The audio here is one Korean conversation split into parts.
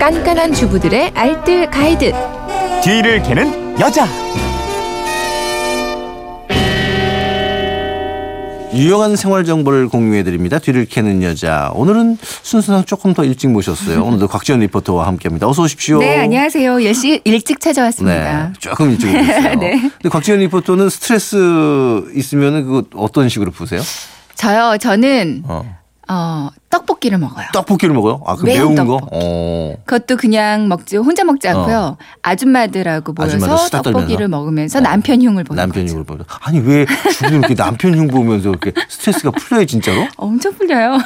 깐깐한 주부들의 알뜰 가이드. 뒤를 캐는 여자. 유용한 생활 정보를 공유해 드립니다. 뒤를 캐는 여자. 오늘은 순서상 조금 더 일찍 모셨어요. 오늘도 곽지연 리포터와 함께합니다. 어서 오십시오. 네, 안녕하세요. 일찍, 일찍 찾아왔습니다. 네, 조금 일찍 오셨어요. 네. 근데 곽지연 리포터는 스트레스 있으면 그거 어떤 식으로 푸세요? 저요, 저는, 어. 어, 떡볶이를 먹어요. 떡볶이를 먹어요? 아, 그 매운 매운 거? 어. 그것도 그냥 먹지, 혼자 먹지 않고요. 아줌마들하고 모여서 떡볶이를 떨면서? 먹으면서 어. 남편 흉을 보는 남편. 흉을 보면 아니 왜 주부는 이렇게 남편 흉 보면서 이렇게 스트레스가 풀려요 진짜로? 엄청 풀려요.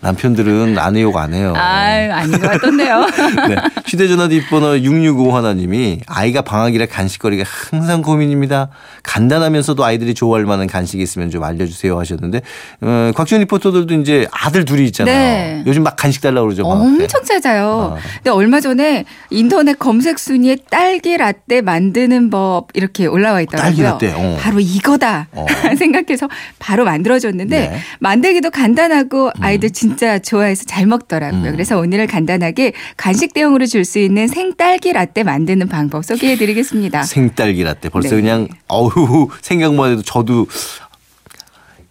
남편들은 아내 욕 안 해요. 아, 아닌 것 같던데요. 네. 휴대전화 뒷번호 665 하나님이 아이가 방학이라 간식거리가 항상 고민입니다. 간단하면서도 아이들이 좋아할 만한 간식이 있으면 좀 알려주세요 하셨는데 어, 곽지연 리포터들도 이제 아들 둘이 있잖아요. 네. 요즘 막 간식 달라고 그러죠. 엄청 찾아요. 아. 근데 얼마 전에 인터넷 검색 순위에 딸기 라떼 만드는 법 이렇게 올라와 있더라고요. 딸기 라떼, 어. 바로 이거다 어. 생각해서 바로 만들어줬는데 네. 만들기도 간단하고 아이들 진짜 좋아해서 잘 먹더라고요. 음. 그래서 오늘 간단하게 간식 대용으로 줄 수 있는 생딸기 라떼 만드는 방법 소개해드리겠습니다. 생딸기 라떼 벌써 네. 그냥 어우 생각만 해도 저도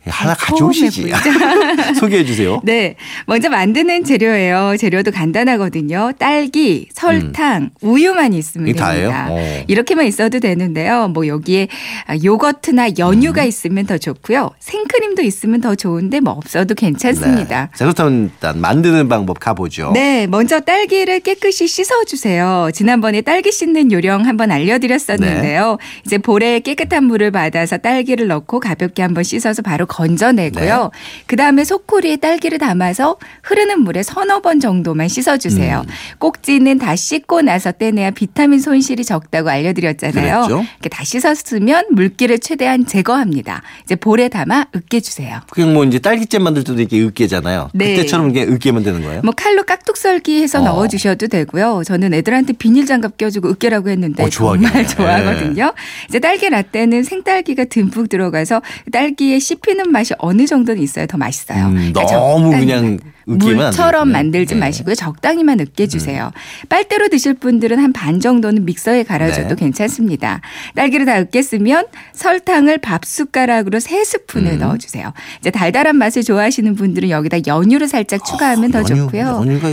하나 가져오시지. 소개해 주세요. 네. 먼저 만드는 재료예요. 재료도 간단하거든요. 딸기, 설탕, 우유만 있으면 음. 이게 다예요? 됩니다. 어. 이렇게만 있어도 되는데요. 뭐 여기에 요거트나 연유가 음. 있으면 더 좋고요. 생크림도 있으면 더 좋은데 뭐 없어도 괜찮습니다. 네. 자, 그렇다면 일단 만드는 방법 가보죠. 네, 먼저 딸기를 깨끗이 씻어주세요. 지난번에 딸기 씻는 요령 한번 알려드렸었는데요. 네. 이제 볼에 깨끗한 물을 받아서 딸기를 넣고 가볍게 한번 씻어서 바로 건져내고요. 네. 그 다음에 소쿠리에 딸기를 담아서 흐르는 물에 서너 번 정도만 씻어주세요. 음. 꼭지는 다 씻고 나서 떼내야 비타민 손실이 적다고 알려드렸잖아요. 그랬죠. 이렇게 다 씻었으면 물기를 최대한 제거합니다. 이제 볼에 담아 으깨주세요. 그냥 뭐 이제 딸기잼 만들 때도 이렇게 으깨잖아요. 네. 그때처럼 그냥 으깨면 되는 거예요? 뭐 칼로 깍둑썰기 해서 어. 넣어주셔도 되고요. 저는 애들한테 비닐 장갑 껴주고 으깨라고 했는데 어. 정말 좋아하거든요. 이제 딸기 라떼는 생딸기가 듬뿍 들어가서 딸기에 씹히는 맛이 어느 정도는 있어야 더 맛있어요. 음, 그러니까 너무 적당히만. 그냥 물처럼. 만들지 네. 음. 마시고요. 적당히만 으깨주세요. 빨대로 드실 분들은 한 반 정도는 믹서에 갈아줘도 네. 괜찮습니다. 딸기를 다 으깼으면 설탕을 밥 숟가락으로 세 스푼을 음. 넣어주세요. 이제 달달한 맛을 좋아하시는 분들은 여기다 연유를 살짝 추가하면 더 아, 연유, 좋고요. 연유가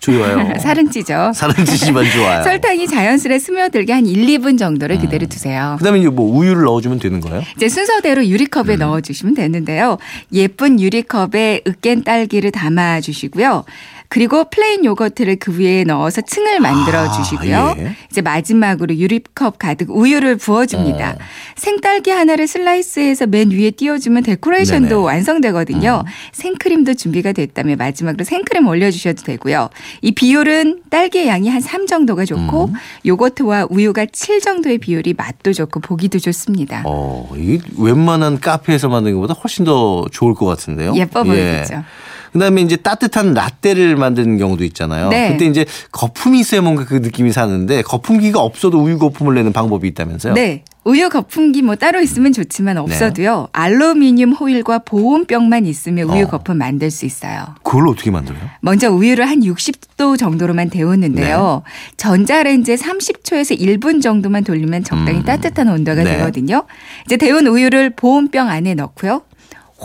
좋아요. 살은 찌죠. 살은 찌지만 좋아요. 설탕이 자연스레 스며들게 한 1, 2분 정도를 그대로 두세요. 그다음에 이제 뭐 우유를 넣어주면 되는 거예요? 이제 순서대로 유리컵에 음. 넣어주시면 되는데요. 예쁜 유리컵에 으깬 딸기를 담아 주시고요. 그리고 plain 요거트를 그 위에 넣어서 층을 만들어 아, 주시고요. 예. 이제 마지막으로 유리컵 가득 우유를 부어줍니다. 어. 생딸기 하나를 슬라이스해서 맨 위에 띄워주면 데코레이션도 네네. 완성되거든요. 음. 생크림도 준비가 됐다면 마지막으로 생크림 올려주셔도 되고요. 이 비율은 딸기의 양이 한 3 정도가 좋고 음. 요거트와 우유가 7 정도의 비율이 맛도 좋고 보기도 좋습니다. 어, 이 웬만한 카페에서 만든 것보다 훨씬 더 좋을 것 같은데요. 예뻐 보이겠죠. 그다음에 이제 따뜻한 라떼를 만드는 경우도 있잖아요. 네. 그때 이제 거품이 있어야 뭔가 그 느낌이 사는데 거품기가 없어도 우유 거품을 내는 방법이 있다면서요? 네. 우유 거품기 뭐 따로 있으면 좋지만 없어도요. 알루미늄 호일과 보온병만 있으면 우유 어. 거품 만들 수 있어요. 그걸 어떻게 만들어요? 먼저 우유를 한 60도 정도로만 데우는데요. 네. 전자레인지에 30초에서 1분 정도만 돌리면 적당히 음. 따뜻한 온도가 네. 되거든요. 이제 데운 우유를 보온병 안에 넣고요.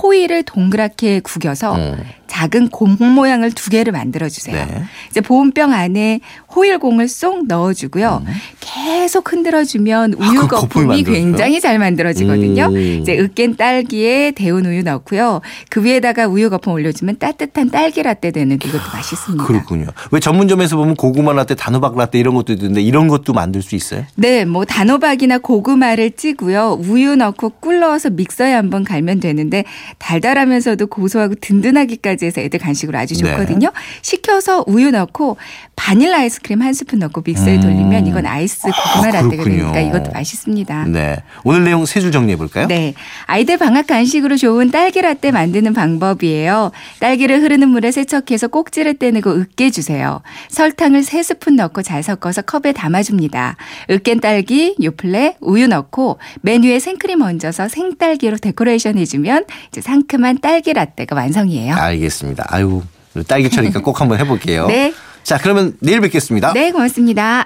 호일을 동그랗게 구겨서 어. 작은 공 모양을 두 개를 만들어 주세요. 네. 이제 보온병 안에 호일공을 쏙 넣어주고요. 계속 흔들어주면 음. 아, 우유 그 거품이? 굉장히 잘 만들어지거든요. 오. 이제 으깬 딸기에 데운 우유 넣고요. 그 위에다가 우유 거품 올려주면 따뜻한 딸기 라떼 되는데 이것도 맛있습니다. 그렇군요. 왜 전문점에서 보면 고구마 라떼, 단호박 라떼 이런 것도 있는데 이런 것도 만들 수 있어요? 네, 뭐 단호박이나 고구마를 찌고요. 우유 넣고 꿀 넣어서 믹서에 한번 갈면 되는데 달달하면서도 고소하고 든든하기까지 해서 애들 간식으로 아주 네. 좋거든요. 식혀서 우유 넣고 바닐라 아이스 크림 한 스푼 넣고 믹서에 음. 돌리면 이건 아이스 고구마 아, 라떼가. 되니까 이것도 맛있습니다. 네. 오늘 내용 세 줄 정리해 볼까요? 네. 아이들 방학 간식으로 좋은 딸기 라떼 만드는 방법이에요. 딸기를 흐르는 물에 세척해서 꼭지를 떼내고 으깨 주세요. 설탕을 세 스푼 넣고 잘 섞어서 컵에 담아줍니다. 으깬 딸기, 요플레, 우유 넣고 맨 위에 생크림 얹어서 생딸기로 데코레이션 해주면 이제 상큼한 딸기 라떼가 완성이에요. 알겠습니다. 아유, 딸기차니까 꼭 한번 해볼게요. 네. 자, 그러면 내일 뵙겠습니다. 네, 고맙습니다.